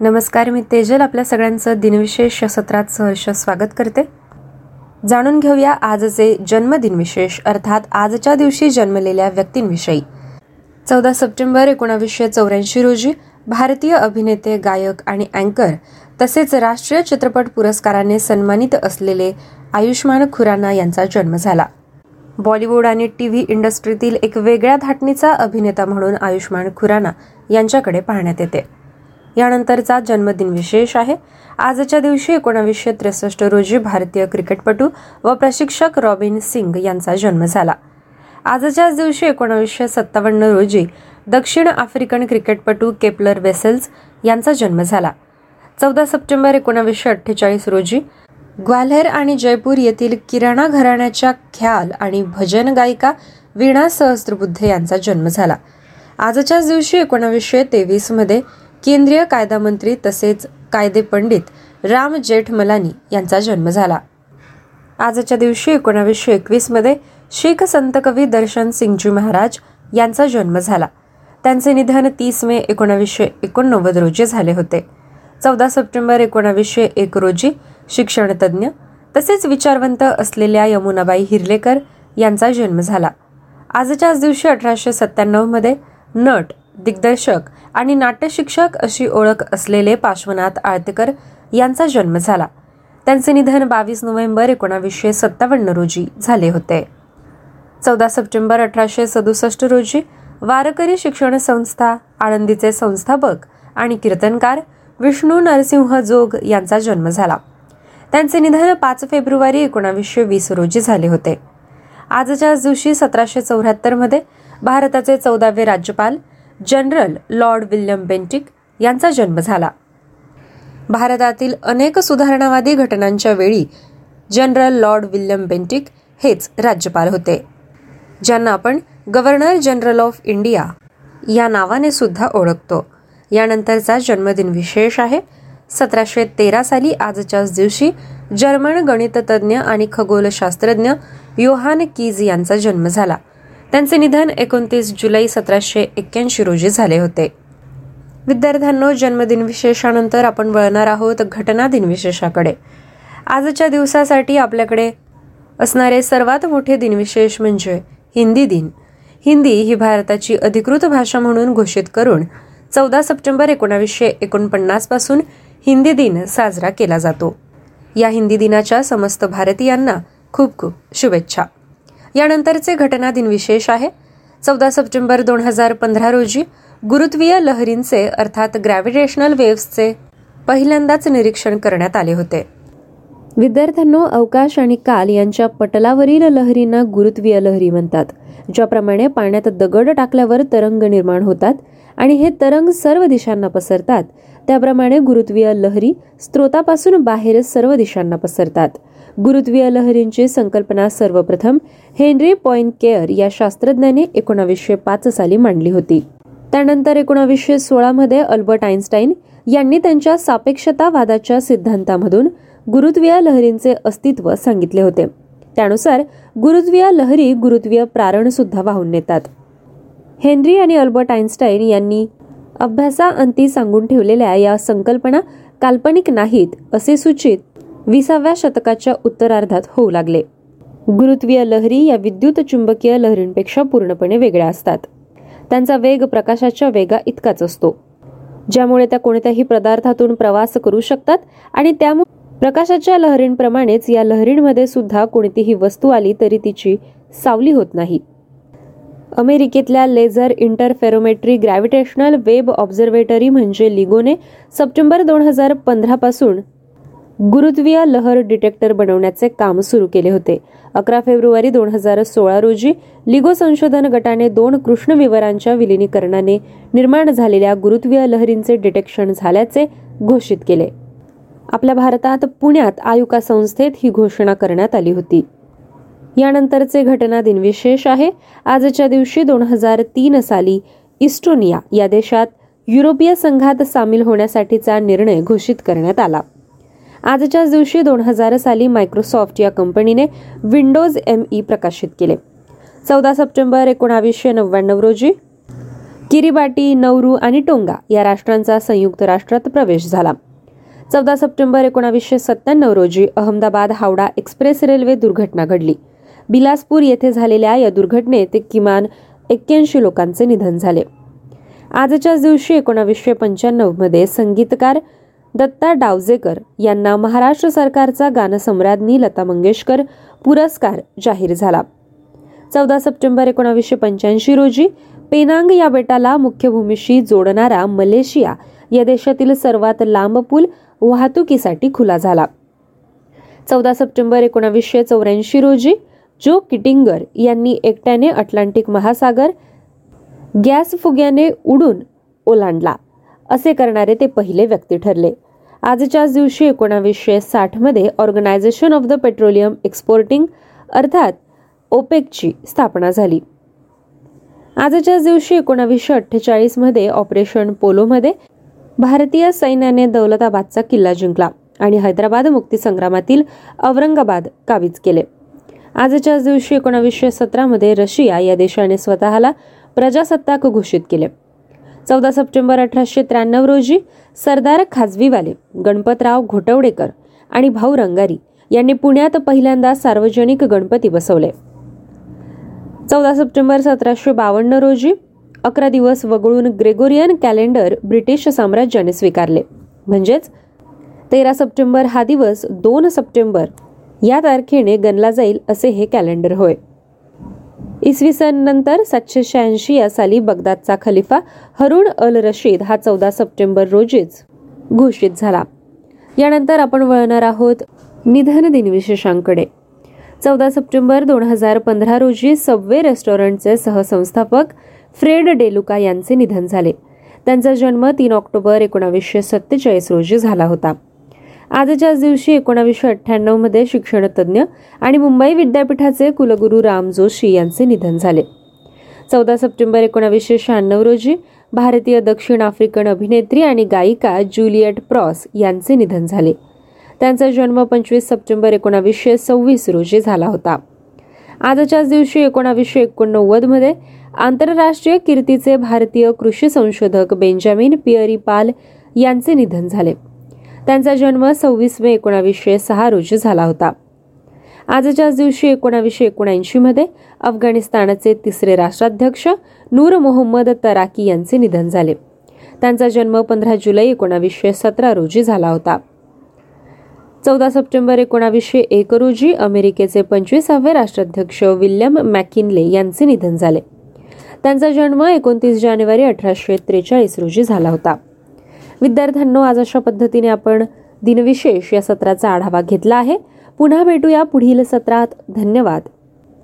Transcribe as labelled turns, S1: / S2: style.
S1: नमस्कार मी तेजल. आपल्या सगळ्यांचं दिनविशेष या सत्रात सहर्ष स्वागत करते. जाणून घेऊया आजचे जन्मदिनविशेष अर्थात आजच्या दिवशी जन्मलेल्या व्यक्तींविषयी. चौदा सप्टेंबर एकोणावीसशे चौऱ्याऐंशी रोजी भारतीय अभिनेते गायक आणि अँकर तसेच राष्ट्रीय चित्रपट पुरस्काराने सन्मानित असलेले आयुष्मान खुराना यांचा जन्म झाला. बॉलिवूड आणि टी व्ही इंडस्ट्रीतील एक वेगळ्या धाटणीचा अभिनेता म्हणून आयुष्मान खुराना यांच्याकडे पाहण्यात येते. यानंतरचा जन्मदिन विशेष आहे. आजच्या दिवशी एकोणावीसशे त्रेसष्ट रोजी भारतीय क्रिकेटपटू व प्रशिक्षक रॉबिन सिंग यांचा जन्म झाला. आजच्याच दिवशी एकोणावीसशे सत्तावन्न रोजी दक्षिण आफ्रिकन क्रिकेटपटू केपलर वेसेल्स यांचा जन्म झाला. चौदा सप्टेंबर एकोणावीसशे अठ्ठेचाळीस रोजी ग्वाल्हेर आणि जयपूर येथील किराणा घराण्याच्या ख्याल आणि भजन गायिका वीणा सहस्त्रबुद्धे यांचा जन्म झाला. आजच्याच दिवशी एकोणावीसशे तेवीसमध्ये मध्ये केंद्रीय कायदा मंत्री तसेच कायदे पंडित राम जेठमलानी यांचा जन्म झाला. आजच्या दिवशी एकोणावीसशे एकवीसमध्ये शीख संत कवी दर्शन सिंगजी महाराज यांचा जन्म झाला. त्यांचे निधन तीस मे एकोणावीसशे एकोणनव्वद रोजी झाले होते. चौदा सप्टेंबर एकोणावीसशे एक रोजी शिक्षणतज्ज्ञ तसेच विचारवंत असलेल्या यमुनाबाई हिरलेकर यांचा जन्म झाला. आजच्याच दिवशी अठराशे सत्त्याण्णवमध्ये नट दिग्दर्शक आणि नाट्यशिक्षक अशी ओळख असलेले पार्श्वनाथ आळतेकर यांचा जन्म झाला. त्यांचे निधन बावीस नोव्हेंबर एकोणावीसशे सत्तावन्न रोजी झाले होते. चौदा सप्टेंबर अठराशे सदुसष्ट रोजी वारकरी शिक्षण संस्था आळंदीचे संस्थापक आणि कीर्तनकार विष्णू नरसिंह जोग यांचा जन्म झाला. त्यांचे निधन पाच फेब्रुवारी एकोणावीसशे वीस रोजी झाले होते. आजच्याच दिवशी सतराशे चौऱ्याहत्तरमध्ये भारताचे चौदावे राज्यपाल जनरल लॉर्ड विल्यम बेंटिक यांचा जन्म झाला. भारतातील अनेक सुधारणावादी घटनांच्या वेळी जनरल लॉर्ड विल्यम बेंटिक हेच राज्यपाल होते. ज्यांना आपण गव्हर्नर जनरल ऑफ इंडिया या नावाने सुद्धा ओळखतो. यानंतरचा जन्मदिन विशेष आहे. सतराशे तेरा साली आजच्याच दिवशी जर्मन गणिततज्ञ आणि खगोलशास्त्रज्ञ योहान कीज यांचा जन्म झाला. त्यांचे निधन एकोणतीस जुलै सतराशे एक्क्याऐंशी रोजी झाले होते. विद्यार्थ्यांनो जन्मदिन विशेषानंतर आपण वळणार आहोत घटना दिन विशेषाकडे. आजच्या दिवसासाठी आपल्याकडे असणारे सर्वात मोठे दिनविशेष म्हणजे हिंदी दिन. हिंदी ही भारताची अधिकृत भाषा म्हणून घोषित करून चौदा सप्टेंबर एकोणावीसशे एकोणपन्नासपासून हिंदी दिन साजरा केला जातो. या हिंदी दिनाच्या समस्त भारतीयांना खूप खूप शुभेच्छा. यानंतरचे घटनादिन विशेष आहे. चौदा सप्टेंबर दोन हजार पंधरा रोजी गुरुत्वीय लहरींचे अर्थात ग्रॅव्हिटेशनल वेव्सचे पहिल्यांदाच निरीक्षण करण्यात आले होते. विद्यार्थ्यांनो अवकाश आणि काल यांच्या पटलावरील लहरींना गुरुत्वीय लहरी म्हणतात ज्याप्रमाणे पाण्यात दगड टाकल्यावर तरंग निर्माण होतात आणि हे तरंग सर्व दिशांना पसरतात. त्याप्रमाणे गुरुत्वीय लहरी स्त्रोतापासून बाहेर सर्व दिशांना पसरतात. गुरुत्वीय लहरींची संकल्पना सर्वप्रथम हेनरी पॉइंट केअर या शास्त्रज्ञाने एकोणावीसशे पाच साली मांडली होती. त्यानंतर एकोणावीसशे सोळामध्ये अल्बर्ट आईन्स्टाईन यांनी त्यांच्या सापेक्षतावादाच्या सिद्धांतामधून गुरुत्वीय लहरींचे अस्तित्व सांगितले होते. त्यानुसार गुरुत्वीय लहरी गुरुत्वीय प्रारण सुद्धा वाहून नेतात. हेनरी आणि अल्बर्ट आईन्स्टाईन यांनी अभ्यासाअंती सांगून ठेवलेल्या या संकल्पना काल्पनिक नाहीत असे सूचित विसाव्या शतकाच्या उत्तरार्धात होऊ लागले. गुरुत्वीय लहरी या विद्युत चुंबकीय लहरींपेक्षा पूर्णपणे वेगळ्या असतात. त्यांचा वेग प्रकाशाच्या वेगा इतकाच असतो. ज्यामुळे त्या कोणत्याही पदार्थातून प्रवास करू शकतात आणि त्यामुळे प्रकाशाच्या लहरींप्रमाणेच या लहरींमध्ये सुद्धा कोणतीही वस्तू आली तरी तिची सावली होत नाही. अमेरिकेतल्या laser interferometry gravitational wave observatory म्हणजे लिगोने सप्टेंबर दोन हजार पंधरापासून गुरुत्वीय लहर डिटेक्टर बनवण्याचे काम सुरू केले होते. अकरा फेब्रुवारी दोन हजार सोळा रोजी लिगो संशोधन गटाने दोन कृष्णविवरांच्या विलिनीकरणाने निर्माण झालेल्या गुरुत्वीय लहरींचे डिटेक्शन झाल्याचे घोषित केले. आपल्या भारतात पुण्यात आयुका संस्थेत ही घोषणा करण्यात आली होती. यानंतरचे घटना दिन विशेष आहे. आजच्या दिवशी दोन हजार तीन साली इस्टोनिया या देशात युरोपीय संघात सामील होण्यासाठीचा निर्णय घोषित करण्यात आला. आजच्याच दिवशी दोन हजार साली मायक्रोसॉफ्ट या कंपनीने विंडोज एम ई प्रकाशित केले. चौदा सप्टेंबर एकोणावीसशे नव्याण्णव रोजी किरिबाटी नौरू आणि टोंगा या राष्ट्रांचा संयुक्त राष्ट्रात प्रवेश झाला. चौदा सप्टेंबर एकोणावीसशे सत्त्याण्णव रोजी अहमदाबाद हावडा एक्सप्रेस रेल्वे दुर्घटना घडली. बिलासपूर येथे झालेल्या या दुर्घटनेत किमान एक्क्याऐंशी लोकांचे निधन झाले. आजच्याच दिवशी एकोणावीसशे पंच्याण्णवमध्ये संगीतकार दत्ता डावजेकर यांना महाराष्ट्र सरकारचा गानसम्राज्ञी लता मंगेशकर पुरस्कार जाहीर झाला. चौदा सप्टेंबर एकोणावीसशे पंच्याऐंशी रोजी पेनांग या बेटाला मुख्य भूमीशी जोडणारा मलेशिया या देशातील सर्वात लांब पूल वाहतुकीसाठी खुला झाला. चौदा सप्टेंबर एकोणावीसशे चौऱ्याऐंशी रोजी जो किटिंगर यांनी एकट्याने अटलांटिक महासागर गॅस फुग्याने उडून ओलांडला असे करणारे ते पहिले व्यक्ती ठरले. आजच्याच दिवशी एकोणावीसशे साठमध्ये organisation of the petroleum exporting अर्थात ओपेकची स्थापना झाली. आजच्याच दिवशी एकोणावीसशे अठ्ठेचाळीसमध्ये ऑपरेशन पोलोमध्ये भारतीय सैन्याने दौलताबादचा किल्ला जिंकला आणि हैदराबाद मुक्तीसंग्रामातील औरंगाबाद काबीज केले. आजच्याच दिवशी एकोणावीसशे सतरामध्ये रशिया या देशाने स्वतःला प्रजासत्ताक घोषित केले. चौदा सप्टेंबर अठराशे त्र्याण्णव रोजी सरदार खाजवीवाले गणपतराव घोटवडेकर आणि भाऊ रंगारी यांनी पुण्यात पहिल्यांदा सार्वजनिक गणपती बसवले. चौदा सप्टेंबर सतराशे बावन्न रोजी अकरा दिवस वगळून ग्रेगोरियन कॅलेंडर ब्रिटिश साम्राज्याने स्वीकारले. म्हणजेच तेरा सप्टेंबर हा दिवस दोन सप्टेंबर या तारखेने गणला जाईल असे हे कॅलेंडर होय. इसवी सन नंतर सातशे शहाऐंशी या साली बगदादचा खलिफा हरुण अल रशीद हा चौदा सप्टेंबर रोजीच घोषित झाला. यानंतर आपण वळणार आहोत निधन दिनविशेषांकडे चौदा सप्टेंबर दोन हजार पंधरा रोजी सबवे रेस्टॉरंटचे सहसंस्थापक फ्रेड डेलुका यांचे निधन झाले. त्यांचा जन्म तीन ऑक्टोबर एकोणावीसशे सत्तेचाळीस रोजी झाला होता. आजच्याच दिवशी एकोणावीसशे अठ्ठ्याण्णवमध्ये शिक्षणतज्ञ आणि मुंबई विद्यापीठाचे कुलगुरू राम जोशी यांचे निधन झाले. चौदा सप्टेंबर एकोणावीसशे शहाण्णव रोजी भारतीय दक्षिण आफ्रिकन अभिनेत्री आणि गायिका ज्युलियट प्रॉस यांचे निधन झाले. त्यांचा जन्म पंचवीस सप्टेंबर एकोणावीसशे सव्वीस रोजी झाला होता. आजच्याच दिवशी एकोणावीसशे एकोणनव्वदमध्ये आंतरराष्ट्रीय कीर्तीचे भारतीय कृषी संशोधक बेंजामिन पियरी पाल यांचे निधन झाले. त्यांचा जन्म सव्वीस मे एकोणावीसशे सहा रोजी झाला होता. आजच्याच दिवशी एकोणावीसशे एकोणऐंशी मध्ये अफगाणिस्तानचे तिसरे राष्ट्राध्यक्ष नूर मोहम्मद तराकी यांचे निधन झाले. त्यांचा जन्म पंधरा जुलै एकोणावीसशे सतरा रोजी झाला होता. चौदा सप्टेंबर एकोणावीसशे एक रोजी अमेरिकेचे पंचवीसावे राष्ट्राध्यक्ष विल्यम मॅकिनले यांचे निधन झाले. त्यांचा जन्म एकोणतीस जानेवारी अठराशे त्रेचाळीस रोजी झाला होता. विद्यार्थ्यांनो आज अशा पद्धतीने आपण दिनविशेष या सत्राचा आढावा घेतला आहे. पुन्हा भेटूया पुढील सत्रात. धन्यवाद.